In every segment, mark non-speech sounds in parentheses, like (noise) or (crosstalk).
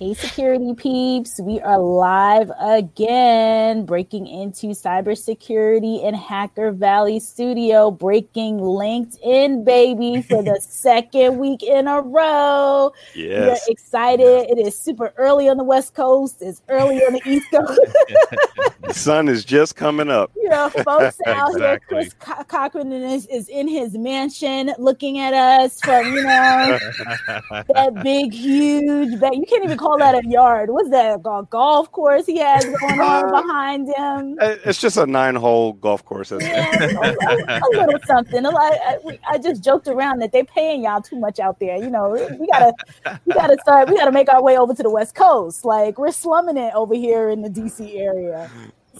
Hey, security peeps, we are live again, breaking into cybersecurity in Hacker Valley Studio, breaking LinkedIn, baby, for the (laughs) second week in a row. Yes. We're excited. It is super early on the West Coast, it's early on the East Coast. (laughs) the (laughs) sun is just coming up. You know, folks (laughs) out here, Chris Co- Cochran is, is in his mansion looking at us from, you know, (laughs) that big, huge, bag. you can't even call that a yard. What's that? A golf course he has going on uh, behind him? It's just a nine-hole golf course. Yeah, a, a, little something. A I, I, just joked around that they're paying y'all too much out there. You know, we gotta, we gotta start. We gotta make our way over to the West Coast. Like we're slumming it over here in the DC area.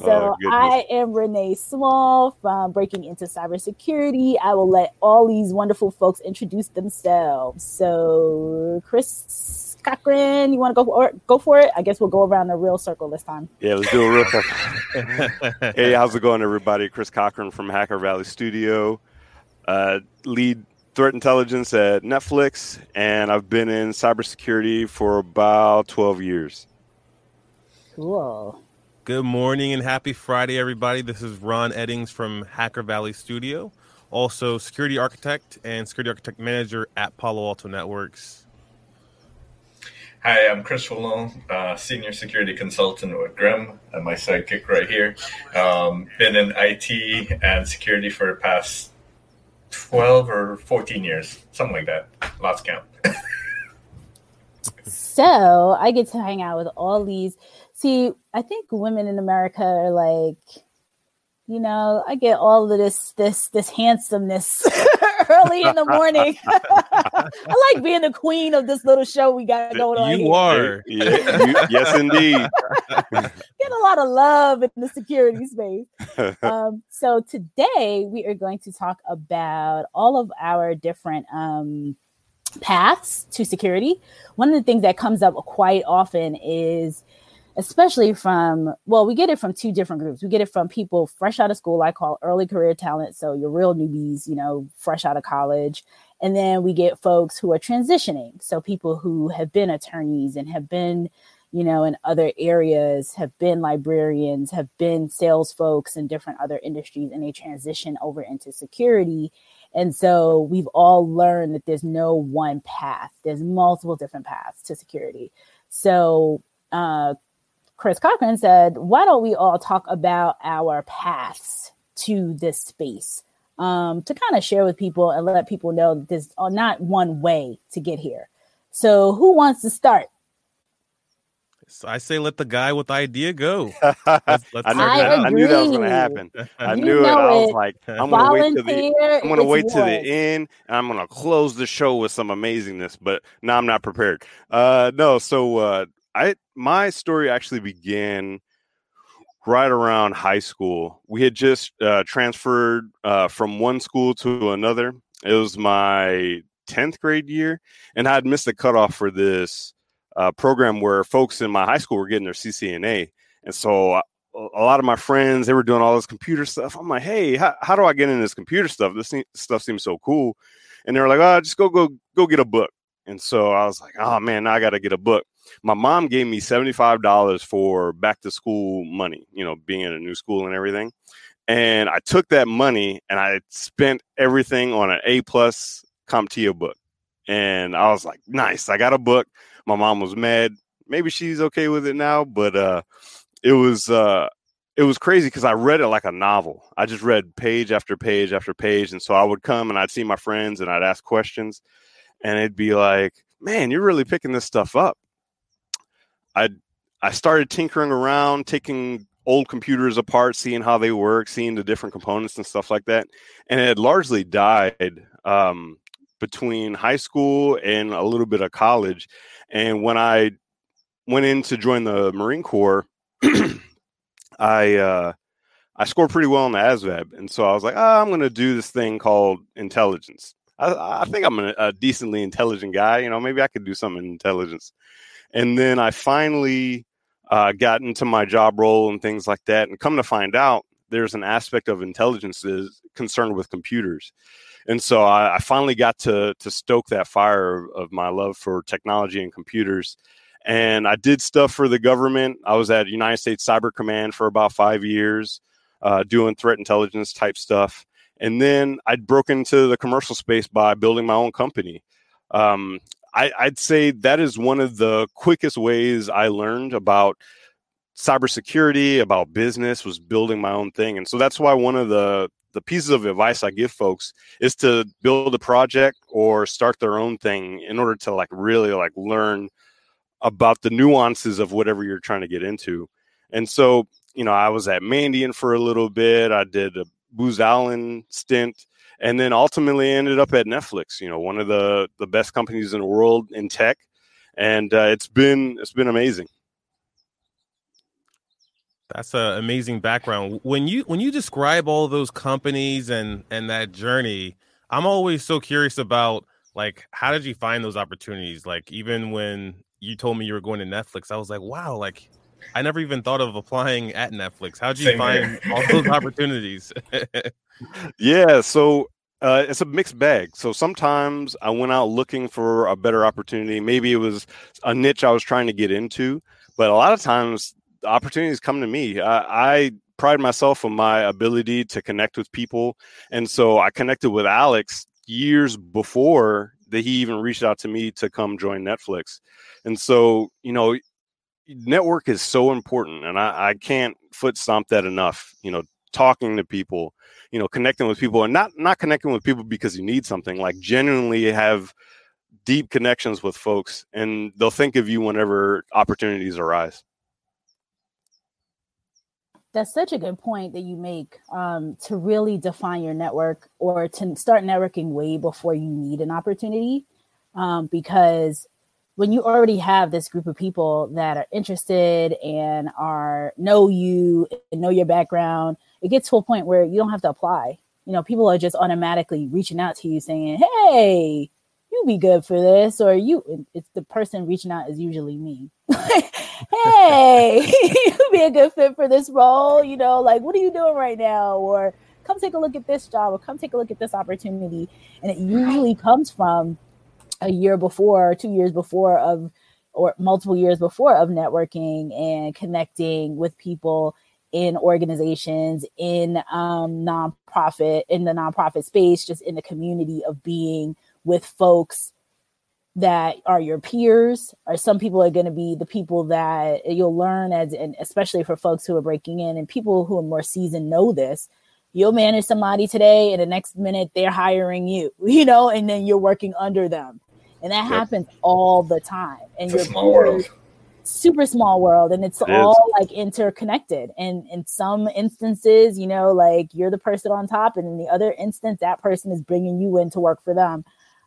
So oh, I am Renee Small from Breaking Into Cybersecurity. I will let all these wonderful folks introduce themselves. So Chris Cochran, you want to go for it? Go for it. I guess we'll go around the real circle this time. Yeah, let's do a real circle. (laughs) hey, how's it going, everybody? Chris Cochran from Hacker Valley Studio, uh, lead threat intelligence at Netflix, and I've been in cybersecurity for about twelve years. Cool. Good morning and happy Friday, everybody. This is Ron Eddings from Hacker Valley Studio, also security architect and security architect manager at Palo Alto Networks. Hi, I'm Chris Foulon, uh, senior security consultant with GRIMM, and my sidekick right here. Um, been in IT and security for the past 12 or 14 years, something like that. Lots count. (laughs) so I get to hang out with all these. See, I think women in America are like you know, I get all of this this this handsomeness (laughs) early in the morning. (laughs) I like being the queen of this little show we got going on. You here. are. Yeah, you, yes, indeed. (laughs) get a lot of love in the security space. Um, so today we are going to talk about all of our different um, paths to security. One of the things that comes up quite often is especially from well we get it from two different groups. We get it from people fresh out of school i call early career talent so you're real newbies you know fresh out of college. And then we get folks who are transitioning so people who have been attorneys and have been you know in other areas have been librarians have been sales folks in different other industries and they transition over into security. And so we've all learned that there's no one path. There's multiple different paths to security. So uh, Chris Cochran said, why don't we all talk about our paths to this space um, to kind of share with people and let people know that there's not one way to get here. So, who wants to start? So I say let the guy with the idea go. (laughs) Let's, let's I, knew, I, I, knew that was going to happen. I you knew it. I was like, I'm going to wait to the I'm going to wait to the end, and I'm going to close the show with some amazingness. But now I'm not prepared. Uh, no, so uh, I my story actually began right around high school. We had just uh, transferred uh, from one school to another. It was my 10th grade year, and I had missed the cutoff for this uh, program where folks in my high school were getting their CCNA. And so uh, a lot of my friends, they were doing all this computer stuff. I'm like, hey, how, how do I get in this computer stuff? This stuff seems so cool. And they were like, oh, just go, go, go get a book. And so I was like, oh man, I got to get a book my mom gave me $75 for back to school money, you know, being in a new school and everything. And I took that money and I spent everything on an A plus CompTIA book. And I was like, nice, I got a book. My mom was mad. Maybe she's okay with it now, but uh it was uh it was crazy because I read it like a novel. I just read page after page after page. And so I would come and I'd see my friends and I'd ask questions and it'd be like, man, you're really picking this stuff up. I I started tinkering around, taking old computers apart, seeing how they work, seeing the different components and stuff like that. And it had largely died um, between high school and a little bit of college. And when I went in to join the Marine Corps, (clears throat) I uh, I scored pretty well on the ASVAB, and so I was like, oh, I'm going to do this thing called intelligence. I, I think I'm a, a, decently intelligent guy. You know, maybe I could do some intelligence. And then I finally uh, got into my job role and things like that. And come to find out, there's an aspect of intelligence that is concerned with computers. And so I, I finally got to to stoke that fire of, of, my love for technology and computers. and I did stuff for the government. I was at United States Cyber Command for about five years, uh, doing threat intelligence type stuff. And then I broke into the commercial space by building my own company. Um, I, I'd say that is one of the quickest ways I learned about cybersecurity, about business, was building my own thing. And so that's why one of the the pieces of advice I give folks is to build a project or start their own thing in order to like really like learn about the nuances of whatever you're trying to get into. And so, you know, I was at Mandiant for a little bit. I did a Booz Allen stint and then ultimately ended up at Netflix. You know, one of the the best companies in the world in tech, and uh, it's been it's been amazing. That's an amazing background. When you when you describe all those companies and and that journey, I'm always so curious about like how did you find those opportunities? Like even when you told me you were going to Netflix, I was like, wow, like I never even thought of applying at Netflix. How'd you Same find all those (laughs) opportunities? (laughs) yeah, so uh, it's a mixed bag. So sometimes I went out looking for a better opportunity. Maybe it was a niche I was trying to get into, but a lot of times opportunities come to me. I, I pride myself on my ability to connect with people, and so I connected with Alex years before that he even reached out to me to come join Netflix. And so, you know, network is so important, and I, I can't foot stomp that enough. You know, talking to people, you know, connecting with people, and not not connecting with people because you need something. Like genuinely have deep connections with folks, and they'll think of you whenever opportunities arise. That's such a good point that you make um, to really define your network or to start networking way before you need an opportunity. Um, because when you already have this group of people that are interested and are know you and know your background, it gets to a point where you don't have to apply. You know, people are just automatically reaching out to you saying, "Hey, you'd be good for this," or "You." It's the person reaching out is usually me. (laughs) hey, (laughs) you'd be a good fit for this role. You know, like what are you doing right now? Or come take a look at this job, or come take a look at this opportunity. And it usually comes from a year before, two years before of, or multiple years before of networking and connecting with people in organizations, in um, nonprofit, in the nonprofit space, just in the community of being with folks that are your peers or some people are going to be the people that you'll learn as and especially for folks who are breaking in and people who are more seasoned know this. You'll manage somebody today and the next minute they're hiring you (laughs) you know and then you're working under them and that yep. happens all the time. And it's a small world, super small world, and it's it all is. like interconnected. And in some instances, you know, like you're the person on top, and in the other instance, that person is bringing you in to work for them,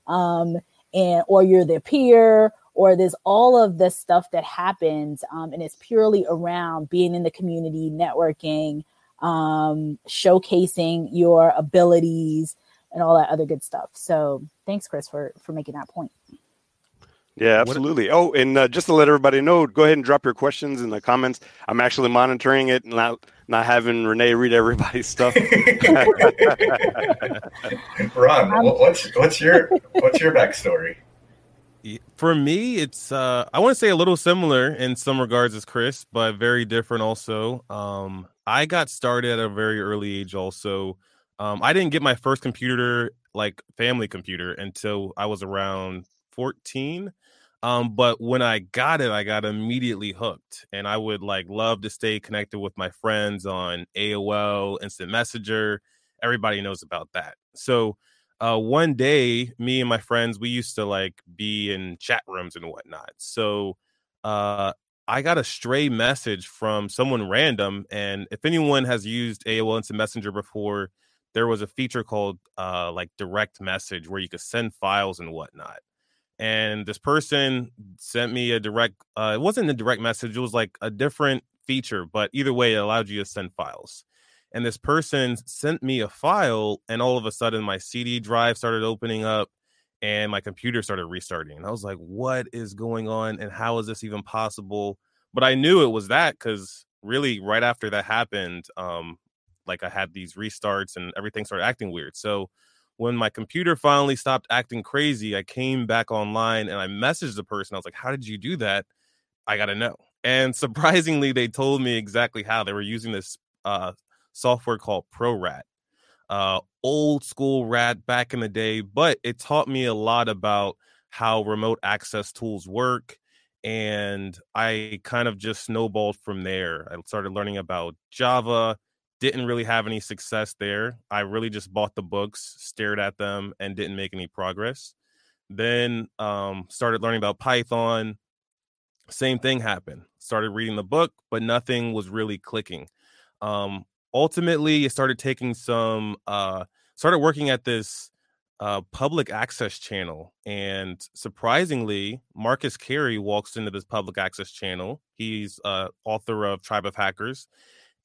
um, and or you're their peer. Or there's all of this stuff that happens, um, and it's purely around being in the community, networking, um, showcasing your abilities, and all that other good stuff. So thanks, Chris, for for making that point. Yeah, absolutely. Oh, and uh, just to let everybody know, go ahead and drop your questions in the comments. I'm actually monitoring it, and not not having Renee read everybody's stuff. (laughs) (laughs) Ron, um, what's what's your what's your backstory? For me, it's uh, I want to say a little similar in some regards as Chris, but very different also. Um, I got started at a very early age. Also, um, I didn't get my first computer, like family computer, until I was around 14 um, but when I got it, I got immediately hooked, and I would like love to stay connected with my friends on AOL, Instant Messenger. Everybody knows about that. So uh, one day, me and my friends, we used to like be in chat rooms and whatnot. So uh, I got a stray message from someone random, and if anyone has used AOL Instant Messenger before, there was a feature called uh, like direct message where you could send files and whatnot. And this person sent me a direct uh, it wasn't a direct message it was like a different feature but either way it allowed you to send files. And this person sent me a file and all of a sudden my cd drive started opening up and my computer started restarting and i was like what is going on and how is this even possible? But i knew it was that because really right after that happened um like i had these restarts and everything started acting weird so when my computer finally stopped acting crazy, I came back online and I messaged the person. I was like, "How did you do that?" I got to know. And (laughs) surprisingly, they told me exactly how they were using this uh, software called ProRat. Uh, old school rat back in the day, but it taught me a lot about how remote access tools work. And I kind of just snowballed from there. I started learning about Java, didn't really have any success there. I really just bought the books, stared at them, and didn't make any progress. Then um, started learning about Python. Same thing happened. Started reading the book, but nothing was really clicking. Um, ultimately, I started taking some, uh, started working at this uh, public access channel. And surprisingly, Marcus Carey walks into this public access channel. He's uh, author of Tribe of Hackers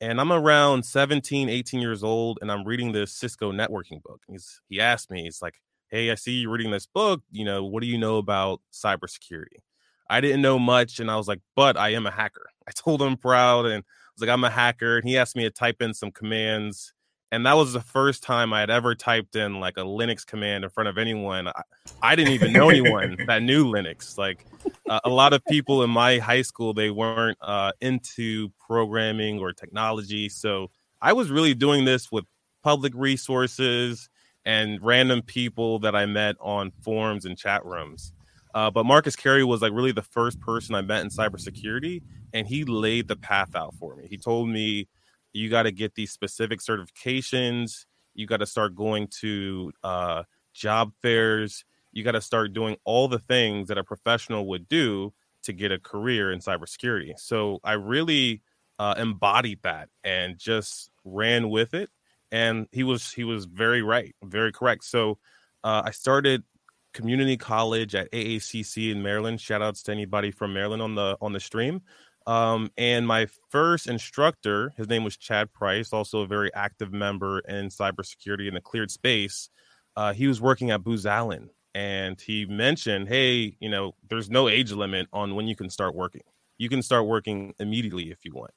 and I'm around 17, 18 years old, and I'm reading this Cisco networking book. He's he asked me, he's like, Hey, I see you reading this book. You know, what do you know about cybersecurity? I didn't know much, and I was like, but I am a hacker. (laughs) I told him proud and I was like, I'm a hacker. And he asked me to type in some commands and that was the first time I had ever typed in like a Linux command in front of anyone. I, I didn't even know anyone (laughs) that knew Linux. Like uh, a lot of people in my high school, they weren't uh, into programming or technology. So I was really doing this with public resources and random people that I met on forums and chat rooms. Uh, but Marcus Carey was like really the first person I met in cybersecurity, and he laid the path out for me. He told me you got to get these specific certifications you got to start going to uh, job fairs you got to start doing all the things that a professional would do to get a career in cybersecurity. So i really uh, embodied that and just ran with it and he was he was very right very correct. So uh, i started community college at aacc in maryland. Shout outs to anybody from maryland on the on the stream um, and my first instructor, his name was Chad Price, also a very active member in cybersecurity in the cleared space. Uh, he was working at Booz Allen, and he mentioned, "Hey, you know, there's no age limit on when you can start working. You can start working immediately if you want.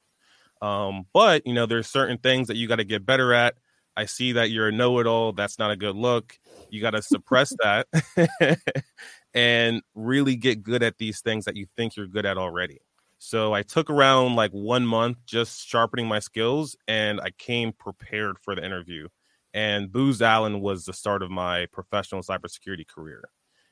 Um, but you know, there's certain things that you got to get better at. I see that you're a know-it-all. That's not a good look. You got to suppress (laughs) that (laughs) and really get good at these things that you think you're good at already." So I took around like one month just sharpening my skills and I came prepared for the interview. And Booz Allen was the start of my professional cybersecurity career.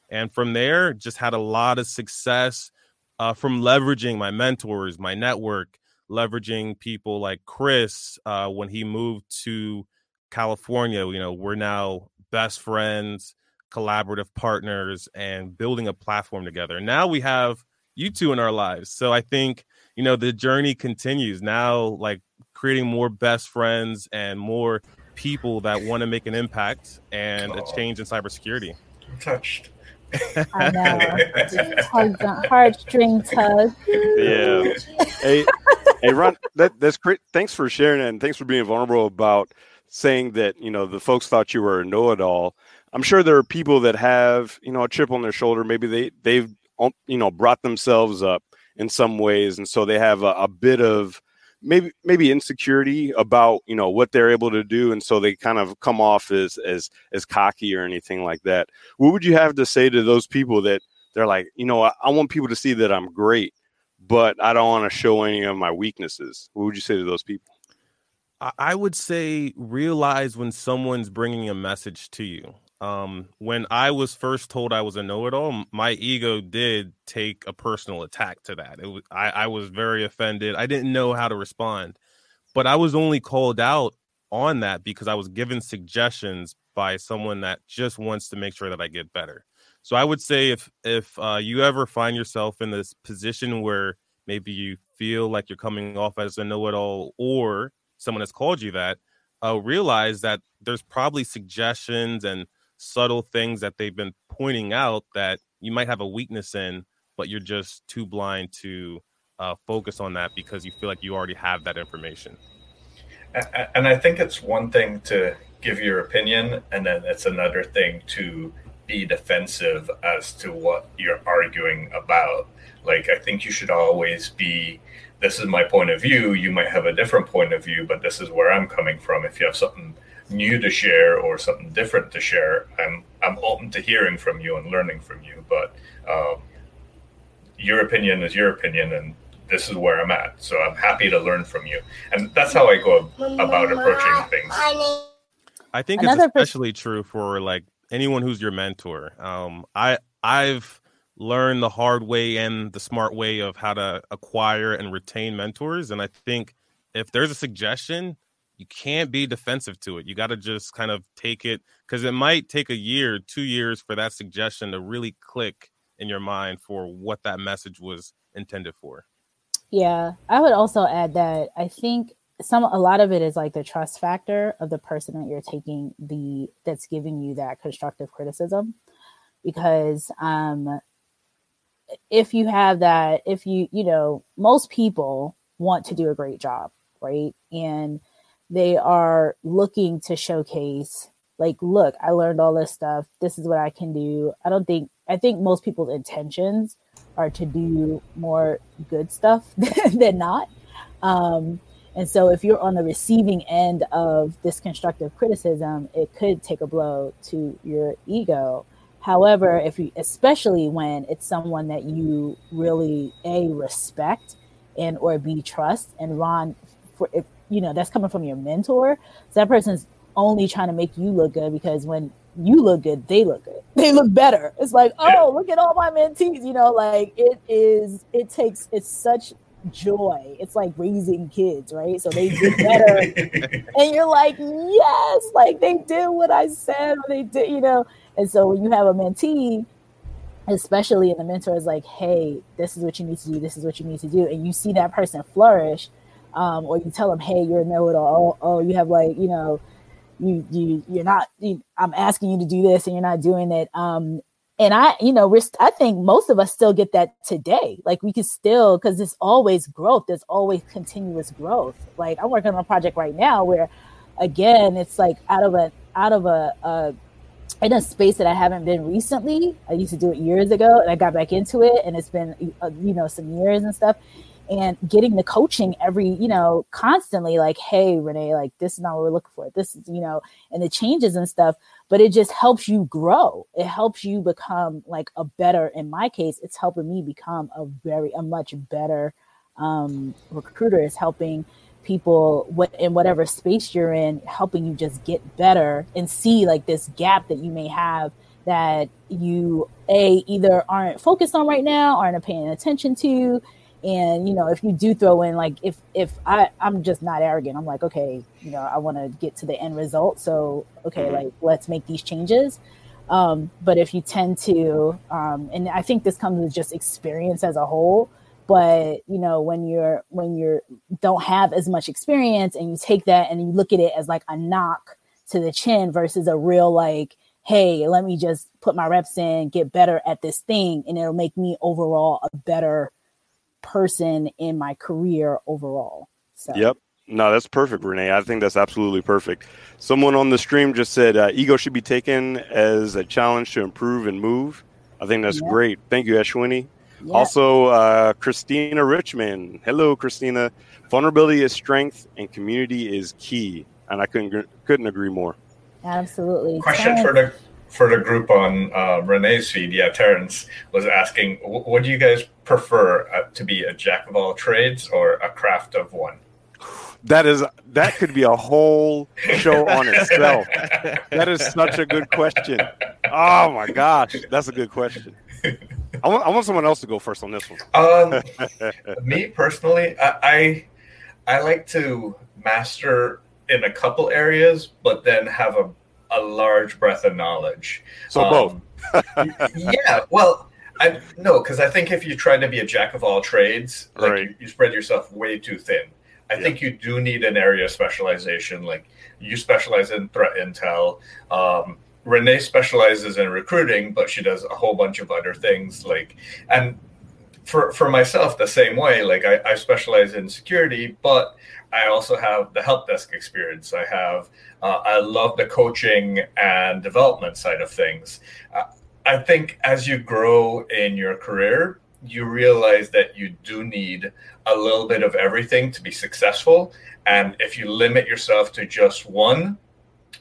And from there, just had a lot of success uh, from leveraging my mentors, my network, leveraging people like Chris uh, when he moved to California. You know, we're now best friends, collaborative partners, and building a platform together. Now we have you two in our lives. So I think, you know, the journey continues now, like creating more best friends and more people that want to make an impact and oh. a change in cybersecurity. I'm touched. I know. (laughs) Hugs on heartstrings hug. Yeah. Hey, hey, Ron, that, that's great. Thanks for sharing and thanks for being vulnerable about saying that, you know, the folks thought you were a know-it-all. I'm sure there are people that have, you know, a chip on their shoulder. Maybe they they've you know brought themselves up in some ways and so they have a, a, bit of maybe maybe insecurity about you know what they're able to do and so they kind of come off as as as cocky or anything like that. What would you have to say to those people that they're like you know i, I want people to see that i'm great but i don't want to show any of my weaknesses. What would you say to those people? I would say realize when someone's bringing a message to you um, when I was first told I was a know-it-all, my ego did take a personal attack to that. It was I, I was very offended. I didn't know how to respond, but I was only called out on that because I was given suggestions by someone that just wants to make sure that I get better. So I would say if if uh, you ever find yourself in this position where maybe you feel like you're coming off as a know-it-all, or someone has called you that, uh, realize that there's probably suggestions and subtle things that they've been pointing out that you might have a weakness in, but you're just too blind to uh, focus on that because you feel like you already have that information. And I think it's one thing to give your opinion, and then it's another thing to be defensive as to what you're arguing about. Like, I think you should always be this is my point of view. You might have a different point of view, but this is where I'm coming from. If you have something new to share or something different to share, I'm I'm open to hearing from you and learning from you. But um, your opinion is your opinion, and this is where I'm at. So I'm happy to learn from you, and that's how I go about approaching things. I think Another it's especially pers- true for like anyone who's your mentor. Um, I I've learned the hard way and the smart way of how to acquire and retain mentors, and I think if there's a suggestion, you can't be defensive to it. You got to just kind of take it because it might take a year, two years for that suggestion to really click in your mind for what that message was intended for. Yeah, I would also add that I think some a lot of it is like the trust factor of the person that you're taking the that's giving you that constructive criticism because um if you have that if you you know most people want to do a great job right and they are looking to showcase like look i learned all this stuff. This is what i can do. I don't think i think most people's intentions are to do more good stuff (laughs) than not. Um and so if you're on the receiving end of this constructive criticism, it could take a blow to your ego. However, if you especially when it's someone that you really a respect and or b trust and Ron for if you know that's coming from your mentor, so that person's only trying to make you look good because when you look good, they look good. (laughs) They look better. It's like, oh, look at all my mentees. You know, like it is. It takes. It's such joy. It's like raising kids, right? So they did better. (laughs) and you're like, yes, like they did what I said, or they did, you know. And so when you have a mentee, especially and the mentor is like, hey, this is what you need to do, this is what you need to do, and you see that person flourish, um, or you tell them, hey, you're a know-it-all. Oh, oh, you have like, you know, you you you're not. You, I'm asking you to do this, and you're not doing it. Um, and I, you know, we're, I think most of us still get that today. Like we can still, because there's always growth. There's always continuous growth. Like I'm working on a project right now where, again, it's like out of a, out of a, a in a space that I haven't been recently. I used to do it years ago, and I got back into it, and it's been, uh, you know, some years and stuff and getting the coaching every you know constantly like hey renee like this is not what we're looking for. This is you know and the changes and stuff but it just helps you grow. It helps you become like a better in my case it's helping me become a very a much better um, recruiter. Is helping people what in whatever space you're in helping you just get better and see like this gap that you may have that you a either aren't focused on right now aren't paying attention to and you know if you do throw in like if if i i'm just not arrogant. I'm like okay you know i want to get to the end result. So okay mm-hmm. like let's make these changes. Um, but if you tend to um, and i think this comes with just experience as a whole but you know when you're when you're don't have as much experience and you take that and you look at it as like a knock to the chin versus a real like hey let me just put my reps in get better at this thing and it'll make me overall a better person in my career overall. So. Yep. No, that's perfect, Renee. I think that's absolutely perfect. Someone on the stream just said uh, ego should be taken as a challenge to improve and move. I think that's yep. great. Thank you, Ashwini. Yep. Also, uh, Christina Richmond. Hello, Christina. Vulnerability is strength, and community is key. And I couldn't couldn't agree more. Absolutely. Question for the for the group on uh, Renee's feed, yeah, Terrence was asking, what do you guys prefer uh, to be a jack of all trades or a craft of one? That is that could be a whole show on itself. (laughs) that is such a good question. Oh my gosh, that's a good question. I want, I want someone else to go first on this one. Um, (laughs) me personally, I, I I like to master in a couple areas, but then have a a large breadth of knowledge. So um, both. (laughs) yeah, well, I no, because I think if you try to be a jack of all trades, like right. you, you, spread yourself way too thin. I yeah. think you do need an area of specialization. Like you specialize in threat intel. Um, Renee specializes in recruiting, but she does a whole bunch of other things. Like, and for for myself, the same way. Like I, I specialize in security, but I also have the help desk experience. I have, uh, I love the coaching and development side of things. Uh, I think as you grow in your career, you realize that you do need a little bit of everything to be successful. And if you limit yourself to just one,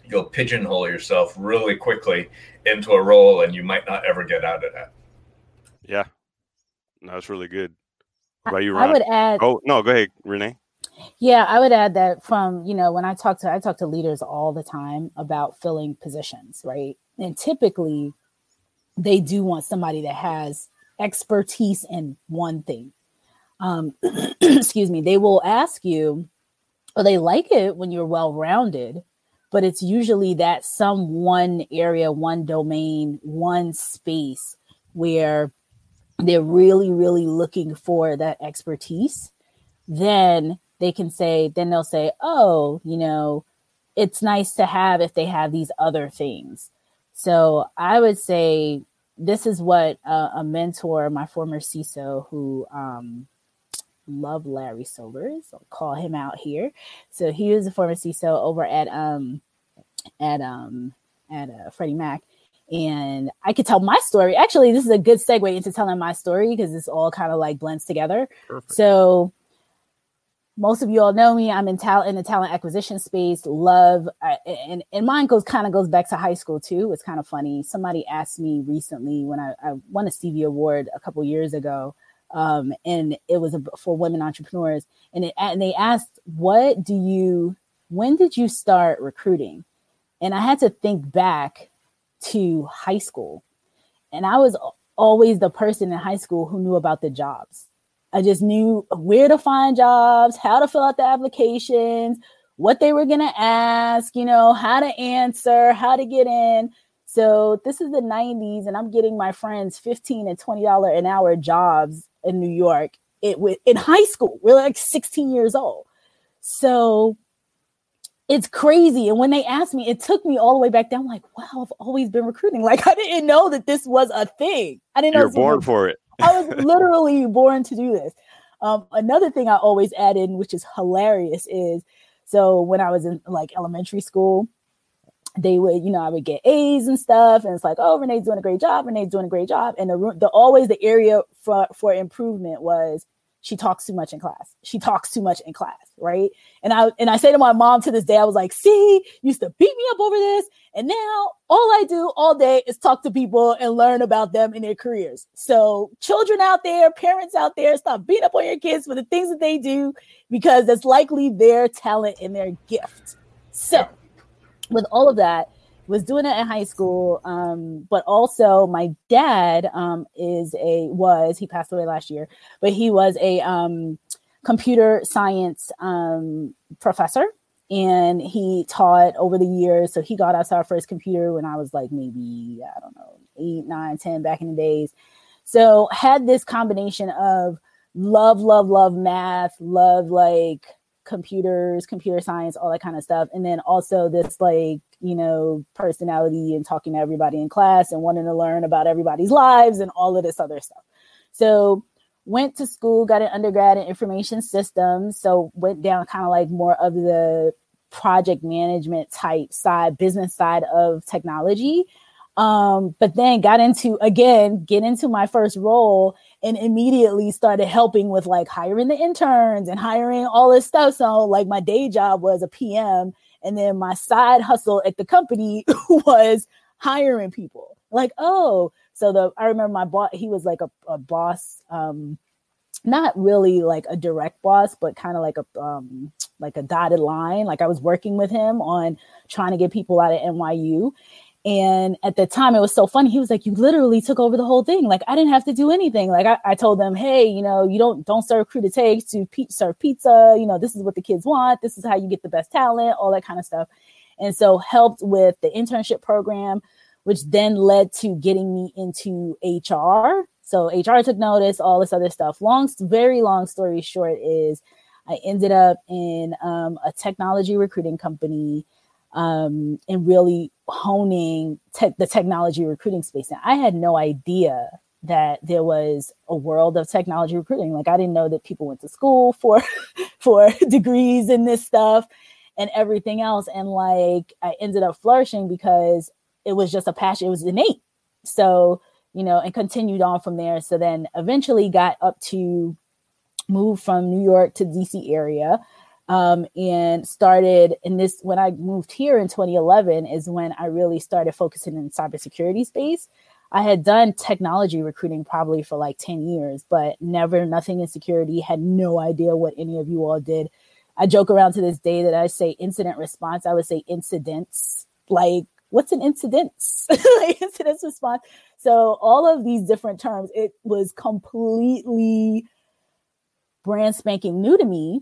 you'll pigeonhole yourself really quickly into a role and you might not ever get out of that. Yeah. No, that's really good. What about you, Ron? I would add. Oh no, go ahead, Renee. Yeah, I would add that from you know when I talk to I talk to leaders all the time about filling positions, right? And typically, they do want somebody that has expertise in one thing. Um, (clears throat) excuse me. They will ask you, or they like it when you're well rounded, but it's usually that some one area, one domain, one space where they're really, really looking for that expertise. Then they can say, then they'll say, oh, you know, it's nice to have if they have these other things. So I would say this is what uh, a mentor, my former CISO, who um, love Larry Sobers. I'll call him out here. So he was a former CISO over at um at um at uh, Freddie Mac, and I could tell my story. Actually, this is a good segue into telling my story because this all kind of like blends together. Perfect. So most of you all know me. I'm in talent in the talent acquisition space. Love uh, and and mine goes kind of goes back to high school too. It's kind of funny. Somebody asked me recently when I, I won a Stevie Award a couple years ago um, and it was a, for women entrepreneurs. And, it, and they asked, "What do you? When did you start recruiting?" And I had to think back to high school, and I was always the person in high school who knew about the jobs. I just knew where to find jobs, how to fill out the applications, what they were going to ask, you know, how to answer, how to get in. So this is the 90s, and I'm getting my friends 15 and $20 an hour jobs in New York it in high school. We're like 16 years old. So it's crazy. And when they asked me, it took me all the way back down. like, wow, I've always been recruiting. Like I didn't know that this was a thing. I didn't know. You're born for it. I was literally born to do this. Um, another thing I always add in, which is hilarious, is so when I was in like elementary school, they would, you know, I would get A's and stuff, and it's like, oh, Renee's doing a great job. Renee's doing a great job. And the, the always the area for for improvement was she talks too much in class. She talks too much in class, right? And I and I say to my mom to this day, I was like, see, used to beat me up over this, and now all I do all day is talk to people and learn about them and their careers. So children out there, parents out there, stop beating up on your kids for the things that they do because that's likely their talent and their gift. So with all of that, was doing it in high school. Um, but also my dad um, is a was he passed away last year, but he was a um, computer science um, professor, and he taught over the years. So he got us our first computer when I was like maybe I don't know eight, nine, ten back in the days. So had this combination of love, love, love math, love like computers, computer science, all that kind of stuff. And then also this like, you know, personality and talking to everybody in class and wanting to learn about everybody's lives and all of this other stuff. So went to school, got an undergrad in information systems. So went down kind of like more of the project management type side, business side of technology. Um, but then got into again, get into my first role and immediately started helping with like hiring the interns and hiring all this stuff. So like my day job was a PM and then my side hustle at the company (laughs) was hiring people. Like, oh, so the I remember my boss, he was like a, a boss, um, not really like a direct boss, but kind of like a um like a dotted line. Like I was working with him on trying to get people out of NYU. And at the time, it was so funny. He was like, "You literally took over the whole thing. Like I didn't have to do anything. Like I, I told them, hey, you know, you don't don't serve crudités to pe- serve pizza. You know, this is what the kids want. This is how you get the best talent. All that kind of stuff. And so helped with the internship program, which then led to getting me into HR. So HR took notice. All this other stuff. Long, very long story short is, I ended up in um, a technology recruiting company um, and really honing te- the technology recruiting space. And I had no idea that there was a world of technology recruiting. Like I didn't know that people went to school for (laughs) for degrees in this stuff and everything else. And like I ended up flourishing because it was just a passion. It was innate. So you know, and continued on from there. So then eventually got up to move from New York to DC area um, and started in this when I moved here in 2011 is when I really started focusing in cybersecurity space. I had done technology recruiting probably for like 10 years, but never nothing in security, had no idea what any of you all did. I joke around to this day that I say incident response, I would say incidents. Like, what's an incident? (laughs) like incidents response. So all of these different terms, it was completely brand spanking new to me.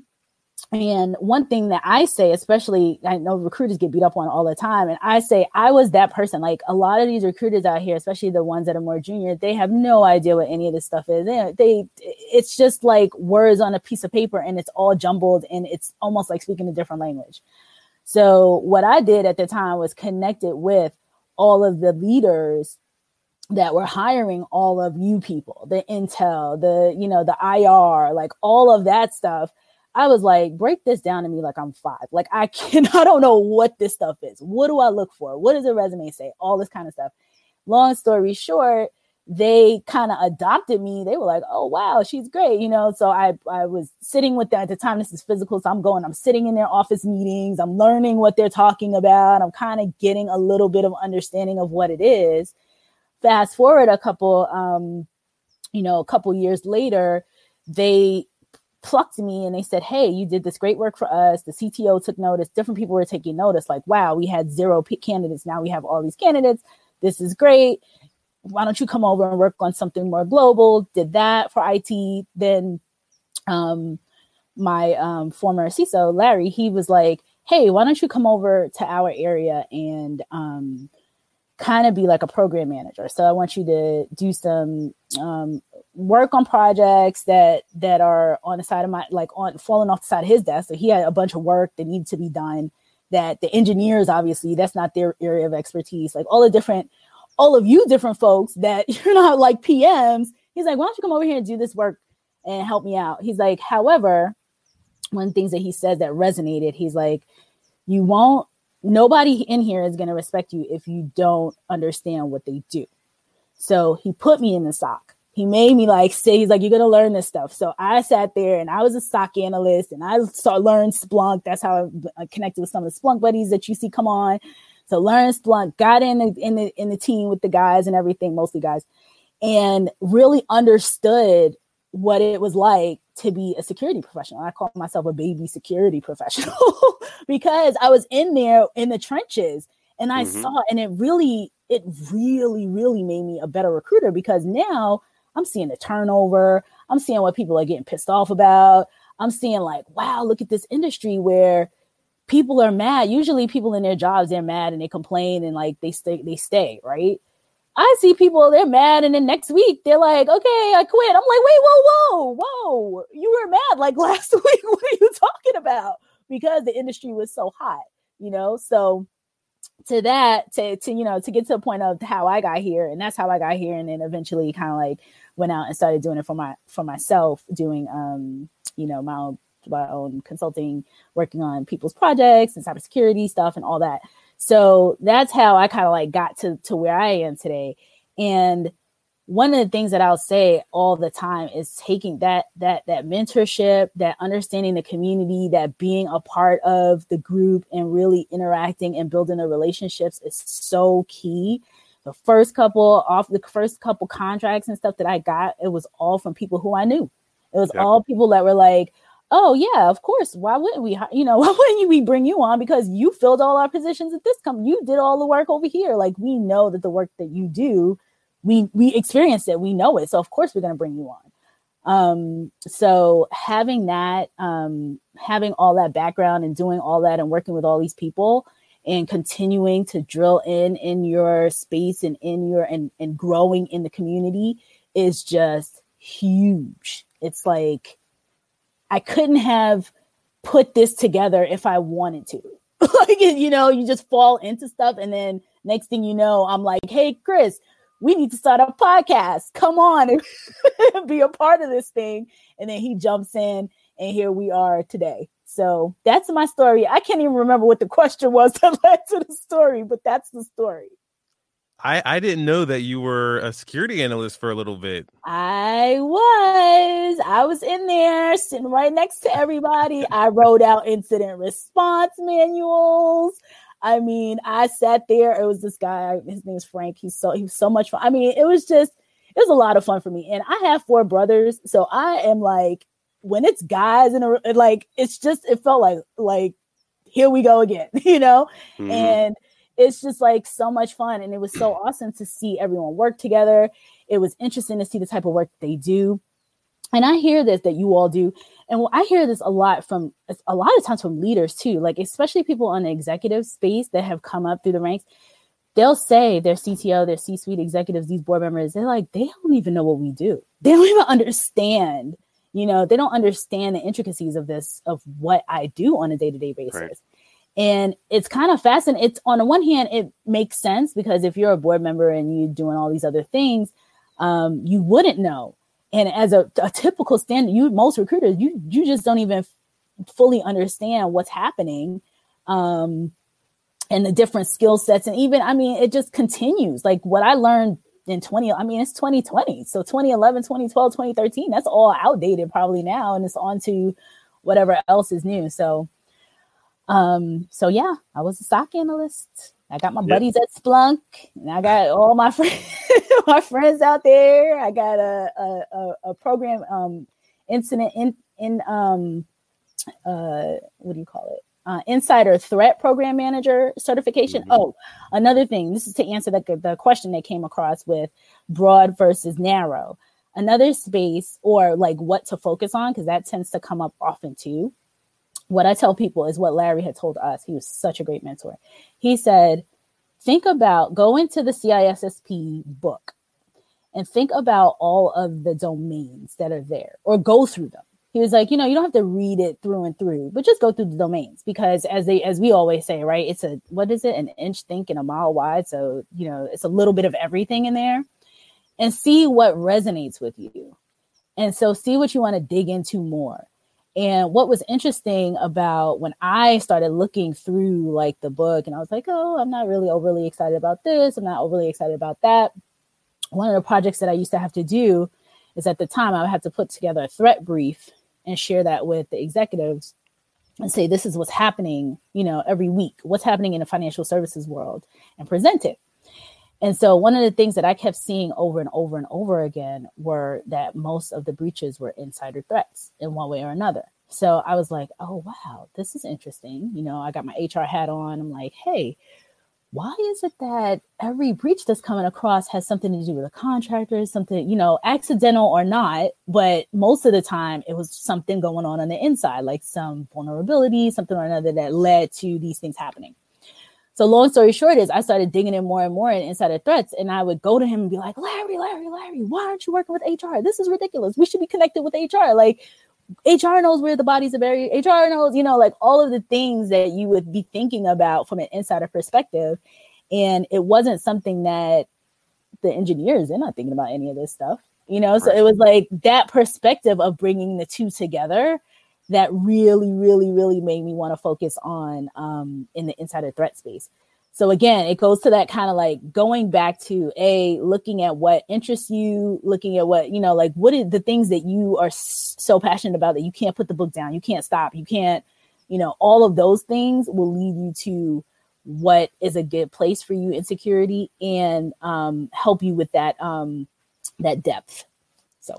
And one thing that I say, especially I know recruiters get beat up on all the time, and I say I was that person. Like a lot of these recruiters out here, especially the ones that are more junior, they have no idea what any of this stuff is. They, they it's just like words on a piece of paper, and it's all jumbled, and it's almost like speaking a different language. So what I did at the time was connected with all of the leaders that were hiring all of you people, the intel, the you know, the IR, like all of that stuff I was like, break this down to me like I'm five. Like I (laughs) can, I don't know what this stuff is. What do I look for? What does a resume say? All this kind of stuff. Long story short, they kind of adopted me. They were like, "Oh wow, she's great," you know. So I I was sitting with them at the time. This is physical, so I'm going. I'm sitting in their office meetings. I'm learning what they're talking about. I'm kind of getting a little bit of understanding of what it is. Fast forward a couple, um, you know, a couple years later, they plucked me and they said, Hey, you did this great work for us. The CTO took notice. Different people were taking notice. Like, wow, we had zero candidates. Now we have all these candidates. This is great. Why don't you come over and work on something more global? Did that for IT. Then um, my um, former CISO, Larry, he was like, Hey, why don't you come over to our area and um, kind of be like a program manager. So I want you to do some um, work on projects that that are on the side of my like on falling off the side of his desk. So he had a bunch of work that needed to be done. That the engineers obviously that's not their area of expertise. Like all the different, all of you different folks that (laughs) you're not like PMs. He's like, why don't you come over here and do this work and help me out? He's like, however, one of the things that he says that resonated, he's like, you won't nobody in here is going to respect you if you don't understand what they do. So he put me in the SOC. He made me like say, he's like, you're going to learn this stuff. So I sat there and I was a SOC analyst and I saw learned Splunk. That's how I connected with some of the Splunk buddies that you see come on. So learn Splunk, got in the, in the, in the team with the guys and everything, mostly guys, and really understood what it was like to be a security professional. I call myself a baby security (laughs) professional because I was in there in the trenches and I mm-hmm. saw and it really it really really made me a better recruiter because now I'm seeing the turnover, I'm seeing what people are getting pissed off about. I'm seeing like, wow, look at this industry where people are mad. Usually people in their jobs they're mad and they complain and like they stay they stay, right? I see people, they're mad, and then next week they're like, okay, I quit. I'm like, wait, whoa, whoa, whoa. You were mad like (laughs) last week. What are you talking about? Because the industry was so hot, you know? So to that, to to you know, to get to the point of how I got here, and that's how I got here, and then eventually kind of like went out and started doing it for my for myself, doing um, you know, my own my own consulting, working on people's projects and cybersecurity stuff and all that. So that's how I kind of like got to to where I am today. And one of the things that I'll say all the time is taking that that that mentorship, that understanding the community, that being a part of the group and really interacting and building the relationships is so key. The first couple off the first couple contracts and stuff that I got, it was all from people who I knew. It was all people that were like, oh yeah of course why wouldn't we you know (laughs) why wouldn't we bring you on? Because you filled all our positions at this company you did all the work over here. Like we know that the work that you do we we experienced it we know it so of course we're going to bring you on. Um so having that um having all that background and doing all that and working with all these people and continuing to drill in in your space and in your and and growing in the community is just huge. It's like I couldn't have put this together if I wanted to. (laughs) like, you know, you just fall into stuff. And then next thing you know, I'm like, hey, Chris, we need to start a podcast. Come on and (laughs) be a part of this thing. And then he jumps in, and here we are today. So that's my story. I can't even remember what the question was (laughs) that led to the story, but that's the story. I, I didn't know that you were a security analyst for a little bit. I was. I was in there sitting right next to everybody. I wrote out incident response manuals. I mean, I sat there. It was this guy. His name is Frank. He's so he was so much fun. I mean, it was just it was a lot of fun for me. And I have four brothers, so I am like when it's guys and like it's just it felt like like here we go again, (laughs) you know, mm-hmm. and it's just like so much fun and it was so (clears throat) awesome to see everyone work together. It was interesting to see the type of work they do. And i hear this that you all do and i hear this a lot from a lot of times from leaders too like especially people on the executive space that have come up through the ranks. They'll say their cto their c-suite executives these board members they're like they don't even know what we do. They don't even understand you know? They don't understand the intricacies of this of what i do on a day-to-day basis. right. And it's kind of fascinating. It's on the one hand, it makes sense because if you're a board member and you're doing all these other things, um, you wouldn't know. And as a, a typical standard, you most recruiters, you you just don't even fully understand what's happening. Um, and the different skill sets and even i mean it just continues like what i learned in 20 i mean it's 2020 so 2011 2012 2013 that's all outdated probably now and it's on to whatever else is new so um, so yeah, I was a SOC analyst. I got my yep. buddies at Splunk, and I got all my friends, (laughs) my friends out there. I got a a, a program um, incident in in um, uh, what do you call it? Uh, insider threat program manager certification. Mm-hmm. Oh, another thing. This is to answer the the question they came across with broad versus narrow. Another space or like what to focus on because that tends to come up often too what I tell people is what Larry had told us. He was such a great mentor. He said, think about go into the CISSP book and think about all of the domains that are there or go through them. He was like, you know, you don't have to read it through and through, but just go through the domains because as they as we always say, right? It's a what is it? An inch thick and a mile wide. So, you know, it's a little bit of everything in there. And see what resonates with you. And so see what you want to dig into more and what was interesting about when I started looking through like the book and I was like, oh, I'm not really overly excited about this. I'm not overly excited about that. One of the projects that I used to have to do is at the time I would have to put together a threat brief and share that with the executives and say, this is what's happening, you know, every week, what's happening in the financial services world and present it. And so one of the things that I kept seeing over and over and over again were that most of the breaches were insider threats in one way or another. So I was like, oh, wow, this is interesting. You know, I got my HR hat on. I'm like, hey, why is it that every breach that's coming across has something to do with a contractor, something, you know, accidental or not, but most of the time it was something going on on the inside, like some vulnerability, something or another that led to these things happening. So long story short is I started digging in more and more in insider threats. And I would go to him and be like, Larry, Larry, Larry, why aren't you working with HR? This is ridiculous. We should be connected with HR. Like HR knows where the bodies are buried. HR knows, you know, like all of the things that you would be thinking about from an insider perspective. And it wasn't something that the engineers, they're not thinking about any of this stuff, you know? So it was like that perspective of bringing the two together that really, really, really made me want to focus on um, in the insider threat space. So again, it goes to that kind of like going back to a looking at what interests you, looking at what you know, like what are the things that you are so passionate about that you can't put the book down, you can't stop, you can't, you know, all of those things will lead you to what is a good place for you in security and um, help you with that um, that depth. So,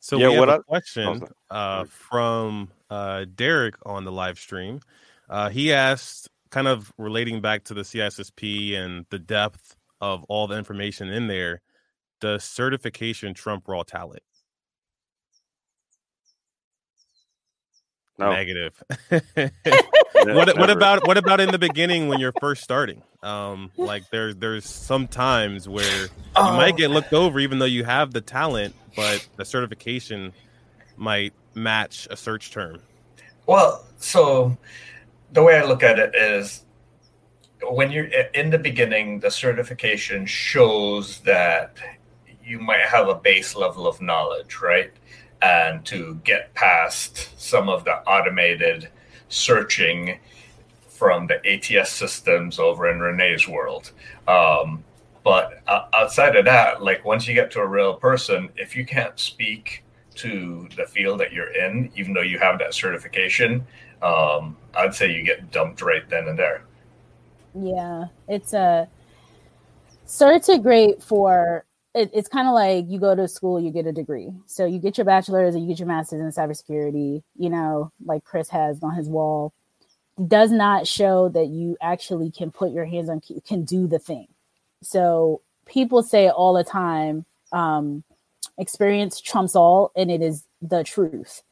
so yeah, we have a I, question uh, from uh, Derek on the live stream. Uh, he asked, kind of relating back to the CISSP and the depth of all the information in there, does certification trump raw talent? No. Negative. (laughs) what what about what about in the beginning when you're first starting? Um, like there's there's some times where you oh. might get looked over even though you have the talent, but the certification might match a search term. Well, so the way I look at it is when you're in the beginning, the certification shows that you might have a base level of knowledge, right? And to get past some of the automated searching from the ATS systems over in Renee's world. Um, but outside of that, like once you get to a real person, if you can't speak to the field that you're in, even though you have that certification, um, I'd say you get dumped right then and there. Yeah, it's a certs are great for it, it's kind of like you go to school, you get a degree. So you get your bachelor's or you get your master's in cybersecurity, you know, like Chris has on his wall, does not show that you actually can put your hands on, can do the thing. So people say all the time, um, experience trumps all, and it is the truth.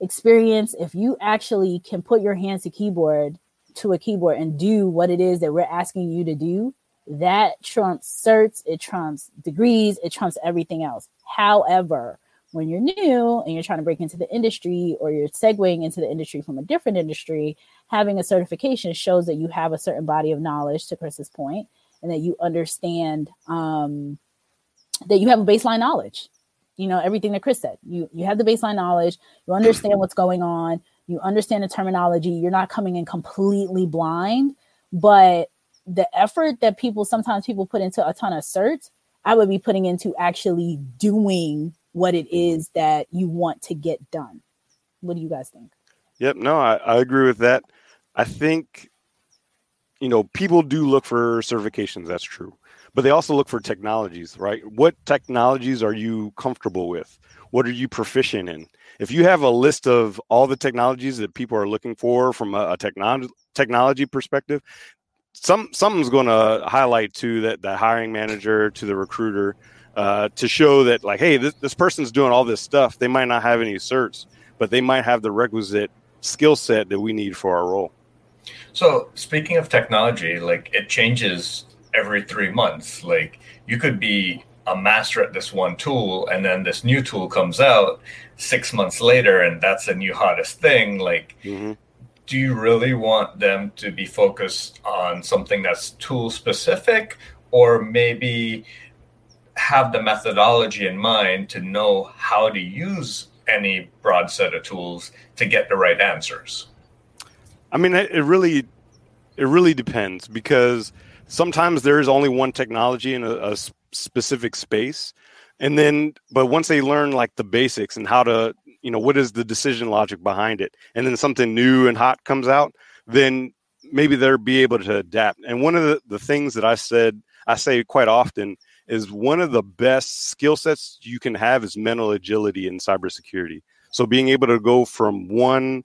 Experience, if you actually can put your hands to keyboard to a keyboard and do what it is that we're asking you to do, that trumps certs, it trumps degrees, it trumps everything else. However, when you're new and you're trying to break into the industry or you're segueing into the industry from a different industry, having a certification shows that you have a certain body of knowledge, to Chris's point, and that you understand um, that you have a baseline knowledge. You know everything that Chris said. You you have the baseline knowledge. You understand what's going on. You understand the terminology. You're not coming in completely blind, but the effort that people sometimes people put into a ton of certs, I would be putting into actually doing what it is that you want to get done. What do you guys think? Yep, no, I, I agree with that. I think you know people do look for certifications. That's true, but they also look for technologies, right? What technologies are you comfortable with? What are you proficient in? If you have a list of all the technologies that people are looking for from a, a technology technology perspective, some something's going to highlight to that the hiring manager to the recruiter uh, to show that like hey this, this person's doing all this stuff they might not have any certs but they might have the requisite skill set that we need for our role so speaking of technology like it changes every three months. Like you could be a master at this one tool and then this new tool comes out six months later and that's the new hottest thing. Like mm-hmm. do you really want them to be focused on something that's tool specific or maybe have the methodology in mind to know how to use any broad set of tools to get the right answers? I mean it really it really depends because sometimes there is only one technology in a, a specific space and then but once they learn like the basics and how to you know what is the decision logic behind it and then something new and hot comes out then maybe they'll be able to adapt. And one of the, the things that i said i say quite often is one of the best skill sets you can have is mental agility in cybersecurity. So being able to go from one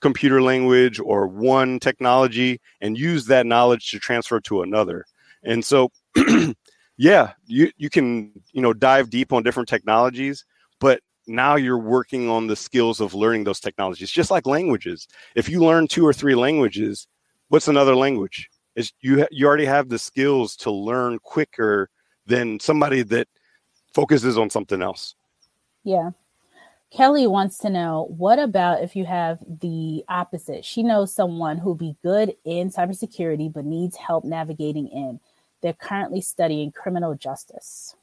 computer language or one technology and use that knowledge to transfer to another. And so (clears throat) yeah you, you can you know dive deep on different technologies but now you're working on the skills of learning those technologies just like languages. If you learn two or three languages what's another language? Is you you already have the skills to learn quicker than somebody that focuses on something else. Yeah kelly wants to know what about if you have the opposite? She knows someone who'll be good in cybersecurity but needs help navigating in. They're currently studying criminal justice.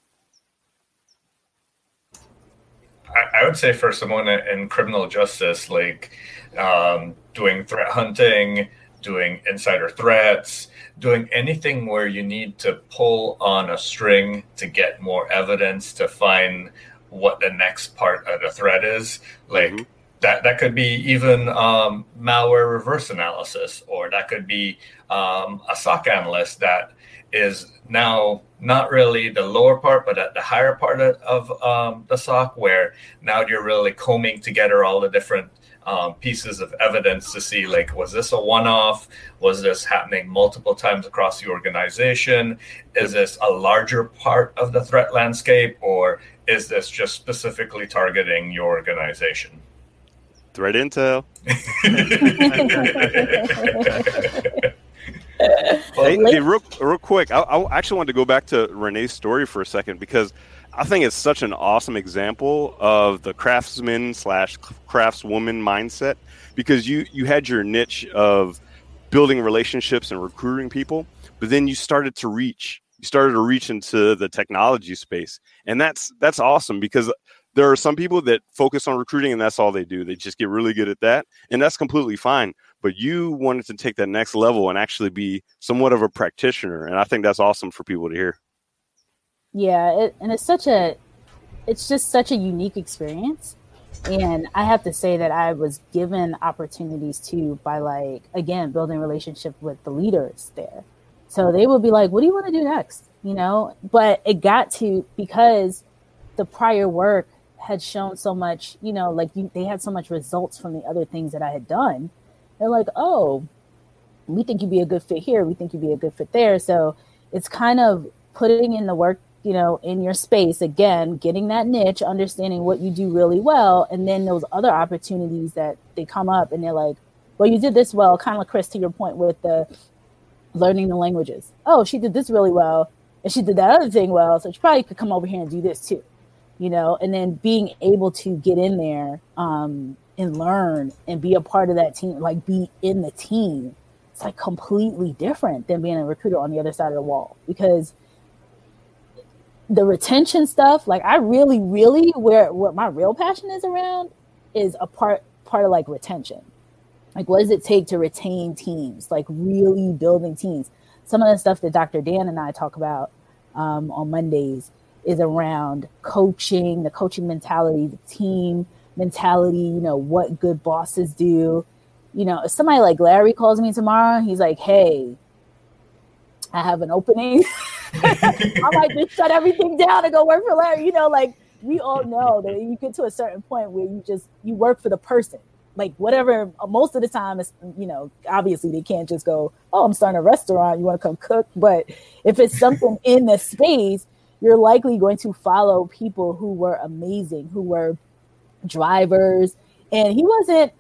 I, I would say for someone in criminal justice, like um, doing threat hunting, doing insider threats, doing anything where you need to pull on a string to get more evidence to find what the next part of the threat is. Like mm-hmm. that, that could be even um, malware reverse analysis, or that could be um, a SOC analyst that is now not really the lower part, but at the higher part of, of um, the SOC, where now you're really combing together all the different um, pieces of evidence to see like was this a one-off was this happening multiple times across the organization is this a larger part of the threat landscape or is this just specifically targeting your organization? Threat intel. (laughs) Hey, hey, real, real quick, I, I, actually wanted to go back to Renee's story for a second because I think it's such an awesome example of the craftsman slash craftswoman mindset because you you had your niche of building relationships and recruiting people, but then you started to reach you started to reach into the technology space, and that's that's awesome because there are some people that focus on recruiting and that's all they do. They just get really good at that, and that's completely fine but you wanted to take that next level and actually be somewhat of a practitioner and i think that's awesome for people to hear yeah it, and it's such a it's just such a unique experience and i have to say that i was given opportunities too by like again building relationship with the leaders there So they would be like, "What do you want to do next?" You know. But it got to because the prior work had shown so much. You know, like you, they had so much results from the other things that I had done. They're like, "Oh, we think you'd be a good fit here. We think you'd be a good fit there." So it's kind of putting in the work you know in your space again getting that niche understanding what you do really well and then those other opportunities that they come up and they're like well you did this well kind of like chris to your point with the learning the languages. Oh she did this really well and she did that other thing well so she probably could come over here and do this too you know? And then being able to get in there um, and learn and be a part of that team like be in the team it's like completely different than being a recruiter on the other side of the wall. Because the retention stuff, like I really, really where what my real passion is around is a part part of like retention. Like what does it take to retain teams? Like really building teams. Some of the stuff that Dr. Dan and I talk about um, on Mondays is around coaching, the coaching mentality, the team mentality, you know, what good bosses do. You know, if somebody like Larry calls me tomorrow, he's like, hey, I have an opening. (laughs) I might just shut everything down and go work for Larry. You know, like we all know that you get to a certain point where you just you work for the person. Like whatever, most of the time it's you know, obviously they can't just go, Oh, I'm starting a restaurant, you want to come cook. But if it's something in the space, you're likely going to follow people who were amazing, who were drivers. And he wasn't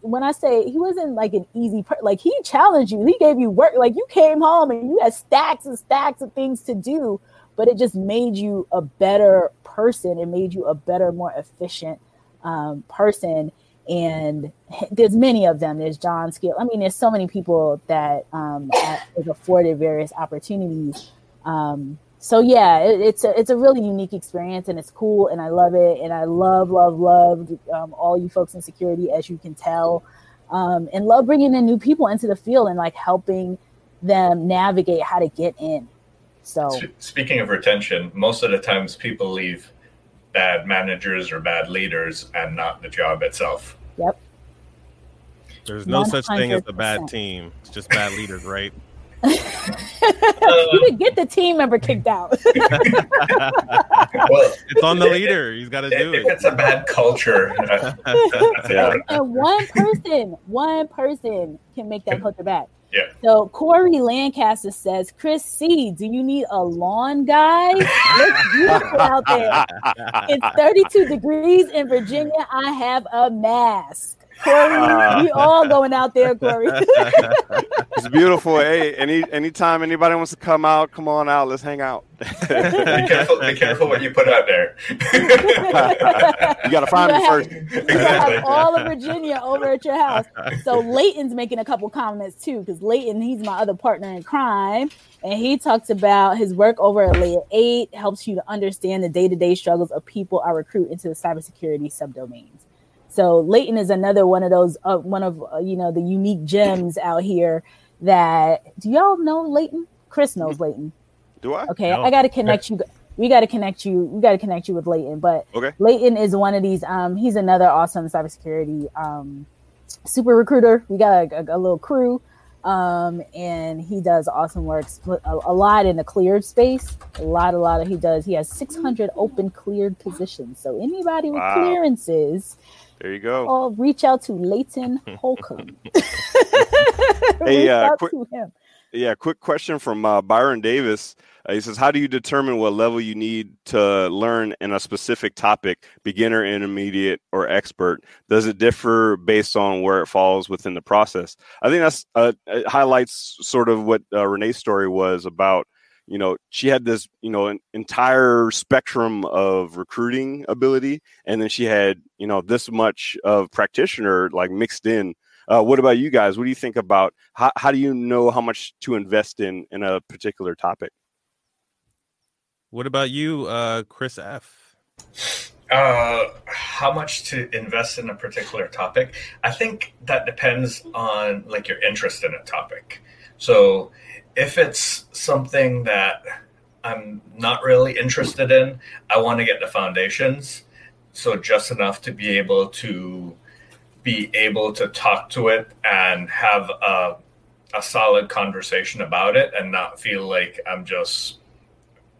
when I say he wasn't like an easy, per- like he challenged you, he gave you work, like you came home and you had stacks and stacks of things to do, but it just made you a better person. It made you a better, more efficient um, person. And (laughs) there's many of them. There's John Skill. I mean, there's so many people that um, (laughs) have afforded various opportunities. Um, so yeah, it, it's a it's a really unique experience and it's cool and I love it and I love love love um, all you folks in security as you can tell, um, and love bringing in new people into the field and like helping them navigate how to get in. So speaking of retention, most of the times people leave bad managers or bad leaders and not the job itself. Yep. There's no 100%. such thing as a bad team. It's just bad leaders, right? (laughs) you could get the team member kicked out. well, (laughs) it's on the leader. He's got to do it. It's a bad culture. (laughs) Uh, yeah. And one person, one person can make that culture bad. Yeah. So Corey Lancaster says, Chris C, do you need a lawn guy? Looks beautiful out there. It's 32 degrees in Virginia. I have a mask. Corey, uh, we all going out there, Corey. (laughs) it's beautiful. Hey, any anytime anybody wants to come out, come on out. Let's hang out. (laughs) (laughs) be careful. Be careful what you put out there. you got to find me first. You have all of Virginia over at your house. So Leighton's making a couple comments too, because Leighton, he's my other partner in crime, and he talks about his work over at Layer Eight helps you to understand the day to day struggles of people I recruit into the cybersecurity subdomains. So Leighton is another one of those, uh, one of uh, you know the unique gems out here. That do y'all know Leighton? Chris knows Leighton. Do I? Okay, no. I got to connect you. We got to connect you. We got to connect you with Leighton. But okay. Leighton is one of these. Um, he's another awesome cybersecurity um, super recruiter. We got a, a, a little crew. Um, and he does awesome work, a, a, lot in the cleared space. A lot, a lot of he does. He has 600 open cleared positions. So anybody with wow. clearances there you go. Or reach out to Leighton (laughs) Holcomb. (laughs) (laughs) hey, uh, quick, yeah, quick question from uh, Byron Davis. Uh, he says, "How do you determine what level you need to learn in a specific topic, beginner, intermediate, or expert? Does it differ based on where it falls within the process?" I think that's uh, it highlights sort of what uh, Renee's story was about you know she had this you know an entire spectrum of recruiting ability and then she had you know this much of practitioner like mixed in. Uh, what about you guys? What do you think about how, how do you know how much to invest in in a particular topic? What about you uh, chris f? Uh, how much to invest in a particular topic? I think that depends on like your interest in a topic. So if it's something that I'm not really interested in, I want to get the foundations. So just enough to be able to be able to talk to it and have a a solid conversation about it and not feel like I'm just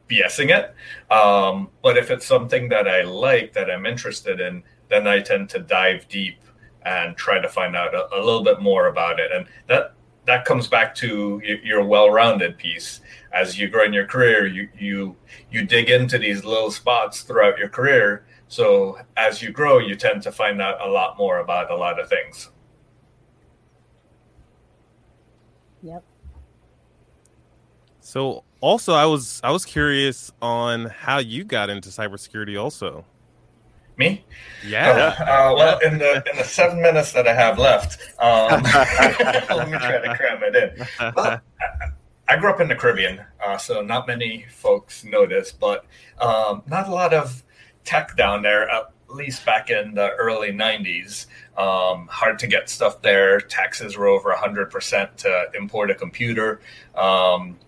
BSing it. Um, but if it's something that I like, that I'm interested in, then I tend to dive deep and try to find out a, a little bit more about it. And that that comes back to your well-rounded piece. As you grow in your career, you you you dig into these little spots throughout your career. So as you grow, you tend to find out a lot more about a lot of things. Yep. So also I was I was curious on how you got into cybersecurity also. Me? Yeah. Uh, uh, well, in the in the seven minutes that I have left, um, (laughs) let me try to cram it in. Well, I grew up in the Caribbean, uh, so not many folks know this, but um, not a lot of tech down there. At least back in the early '90s, um, hard to get stuff there. Taxes were over 100% to import a computer. Um,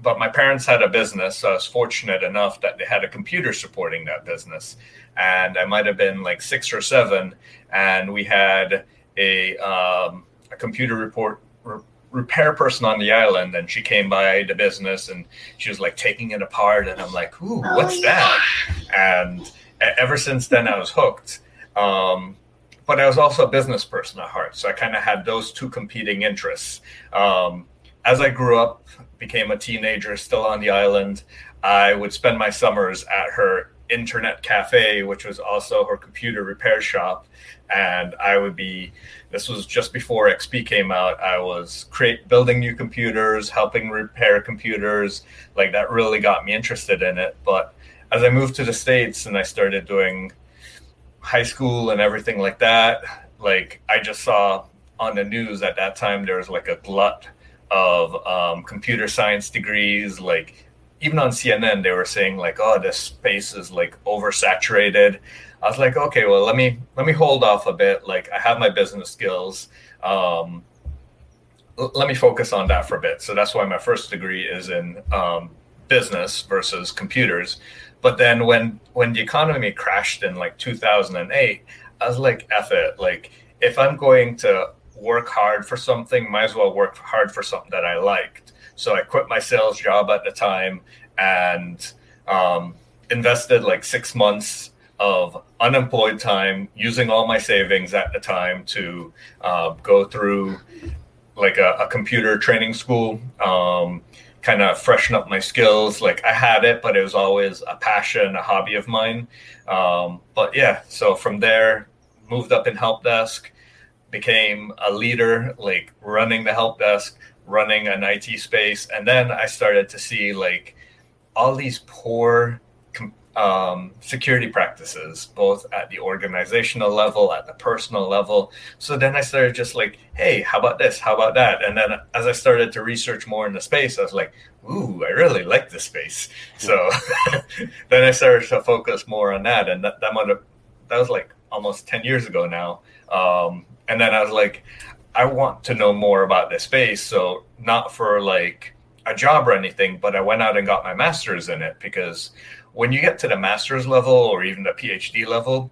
but my parents had a business. So I was fortunate enough that they had a computer supporting that business. And I might have been like six or seven. And we had a, um, a computer report re- repair person on the island. And she came by the business and she was like taking it apart. And I'm like, ooh, oh, what's oh, yeah. that? And ever since then, I was hooked. Um, but I was also a business person at heart. So I kind of had those two competing interests. Um, as I grew up, became a teenager, still on the island, I would spend my summers at her internet cafe, which was also her computer repair shop. And I would be, this was just before XP came out. I was create building new computers, helping repair computers. Like that really got me interested in it. But as I moved to the States and I started doing high school and everything like that, like I just saw on the news at that time, there was like a glut of um, computer science degrees. Like even on CNN, they were saying like, "Oh, this space is like oversaturated." I was like, "Okay, well, let me let me hold off a bit. Like I have my business skills. Um, l- let me focus on that for a bit." So that's why my first degree is in um, business versus computers. But then when when the economy crashed in like 2008, I was like, "F it!" Like if I'm going to work hard for something, might as well work hard for something that I liked. So I quit my sales job at the time and um, invested like six months of unemployed time using all my savings at the time to uh, go through like a, a computer training school um, kind of freshen up my skills. Like i had it but it was always a passion a hobby of mine. Um, but yeah so from there moved up in help desk became a leader, like running the help desk, running an IT space, and then I started to see like all these poor um, security practices, both at the organizational level, at the personal level. So then I started just like, hey, how about this? How about that? And then as I started to research more in the space, I was like, ooh, I really like this space. So (laughs) then I started to focus more on that, and that that might have that was like almost ten years ago now. Um, and then I was like, I want to know more about this space. So not for like a job or anything, but I went out and got my master's in it because when you get to the master's level or even the PhD level,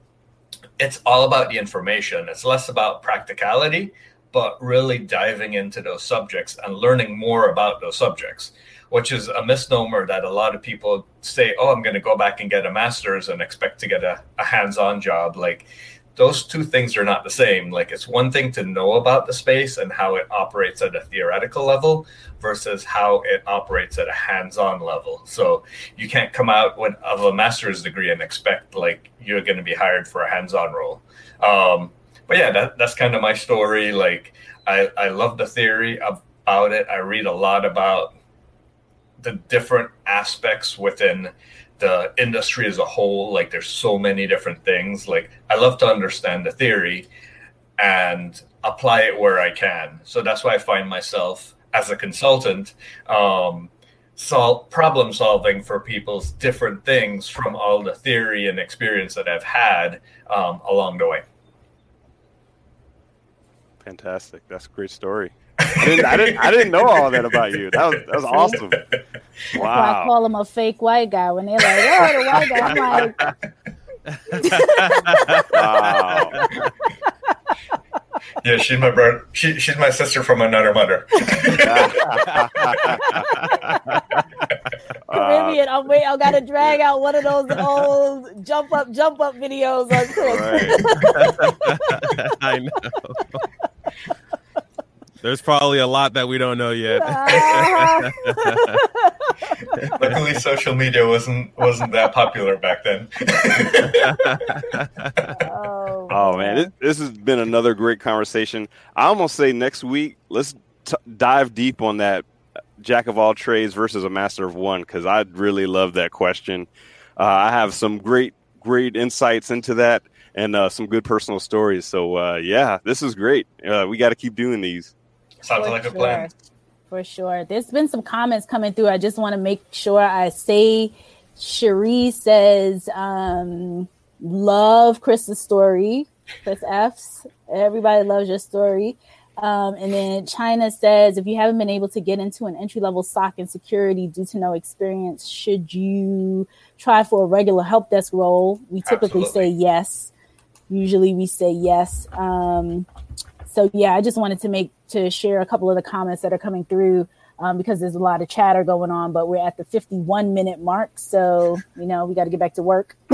it's all about the information. It's less about practicality, but really diving into those subjects and learning more about those subjects, which is a misnomer that a lot of people say, oh, I'm going to go back and get a master's and expect to get a, a hands on job. Like those two things are not the same. Like it's one thing to know about the space and how it operates at a theoretical level versus how it operates at a hands-on level. So you can't come out with of a master's degree and expect like you're going to be hired for a hands-on role. Um, but yeah, that, that's kind of my story. Like I, I love the theory about it. I read a lot about the different aspects within the industry as a whole like there's so many different things. Like i love to understand the theory and apply it where i can. So that's why i find myself as a consultant um, solve problem solving for people's different things from all the theory and experience that i've had um, along the way. Fantastic. That's a great story I didn't, I didn't, I didn't know all that about you. That was, that was awesome. Wow. I call him a fake white guy when they're like, "Oh, the white guy." I'm like, wow. (laughs) Yeah, she's my brother. She, she's my sister from another mother. (laughs) Caribbean. I'm wait. I gotta drag out one of those old jump up, jump up videos on Chris. Right. (laughs) I know. There's probably a lot that we don't know yet. (laughs) Luckily, social media wasn't wasn't that popular back then. oh, oh, man, this, this, has been another great conversation. I almost say next week let's t- dive deep on that jack of all trades versus a master of one because I really love that question. Uh, I have some great great insights into that and uh, some good personal stories. So uh, yeah, this is great. Uh, we got to keep doing these. Sounds For like sure. a plan. For sure. There's been some comments coming through. I just want to make sure I say Cherie says, um, love Chris's story. Chris F's. Everybody loves your story. Um, and then China says, if you haven't been able to get into an entry level SOC and security due to no experience, should you try for a regular help desk role? We typically Absolutely. say yes. Usually we say yes. Um, so yeah, I just wanted to make to share a couple of the comments that are coming through um, because there's a lot of chatter going on, but we're at the 51 minute mark. So, you know, we got to get back to work (laughs) (laughs)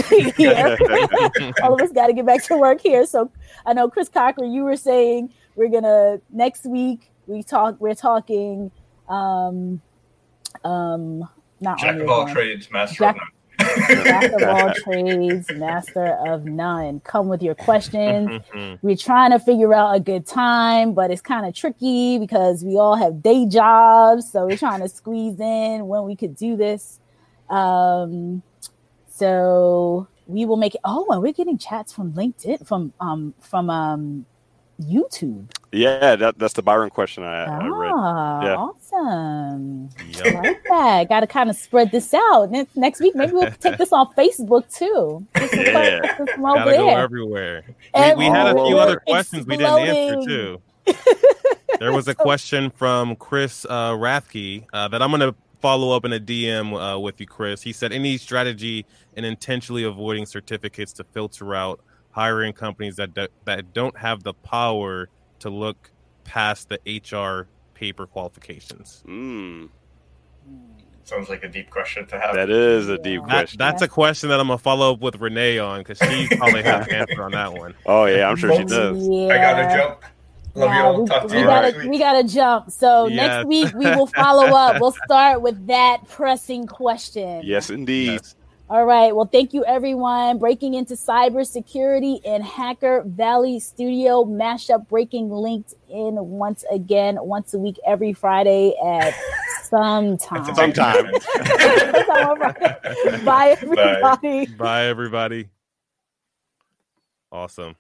All of us got to get back to work here. So I know Chris Cochran, you were saying we're going to next week we talk, we're talking, um, um, not Jack of all trades, master Jack, of none. Jack of all (laughs) trades, master of none. Come with your questions. We're trying to figure out a good time, but it's kind of tricky because we all have day jobs. So we're trying to squeeze in when we could do this. Um, so we will make it. Oh, and we're getting chats from LinkedIn, from um, from um, YouTube. Yeah, that, that's the Byron question I, ah, I read. Ah, yeah. Awesome. Yep. I like that. Got to kind of spread this out. Next, next week, maybe we'll take this on Facebook too. yeah. Gotta go everywhere. We, we, had a few other questions exploding. we didn't answer too. (laughs) there was a question from Chris uh, Rathke uh, that I'm going to follow up in a DM uh, with you, Chris. He said, any strategy in intentionally avoiding certificates to filter out hiring companies that do, that don't have the power to look past the HR paper qualifications? Mm. Sounds like a deep question to have. That is a deep that, question. That's a question that I'm gonna follow up with Renee on because she (laughs) probably has an answer on that one. Oh yeah, I'm sure she does. Yeah. I gotta jump. Love yeah, you We, we gotta we gotta jump. So yes. next week we will follow up. We'll (laughs) start with that pressing question. Yes, indeed. Yes. All right. Well, thank you, everyone. Breaking into cybersecurity in Hacker Valley Studio mashup breaking linked in once again, once a week, every Friday at some (laughs) time. Sometime. (laughs) (laughs) Bye, everybody. Bye, everybody. Awesome.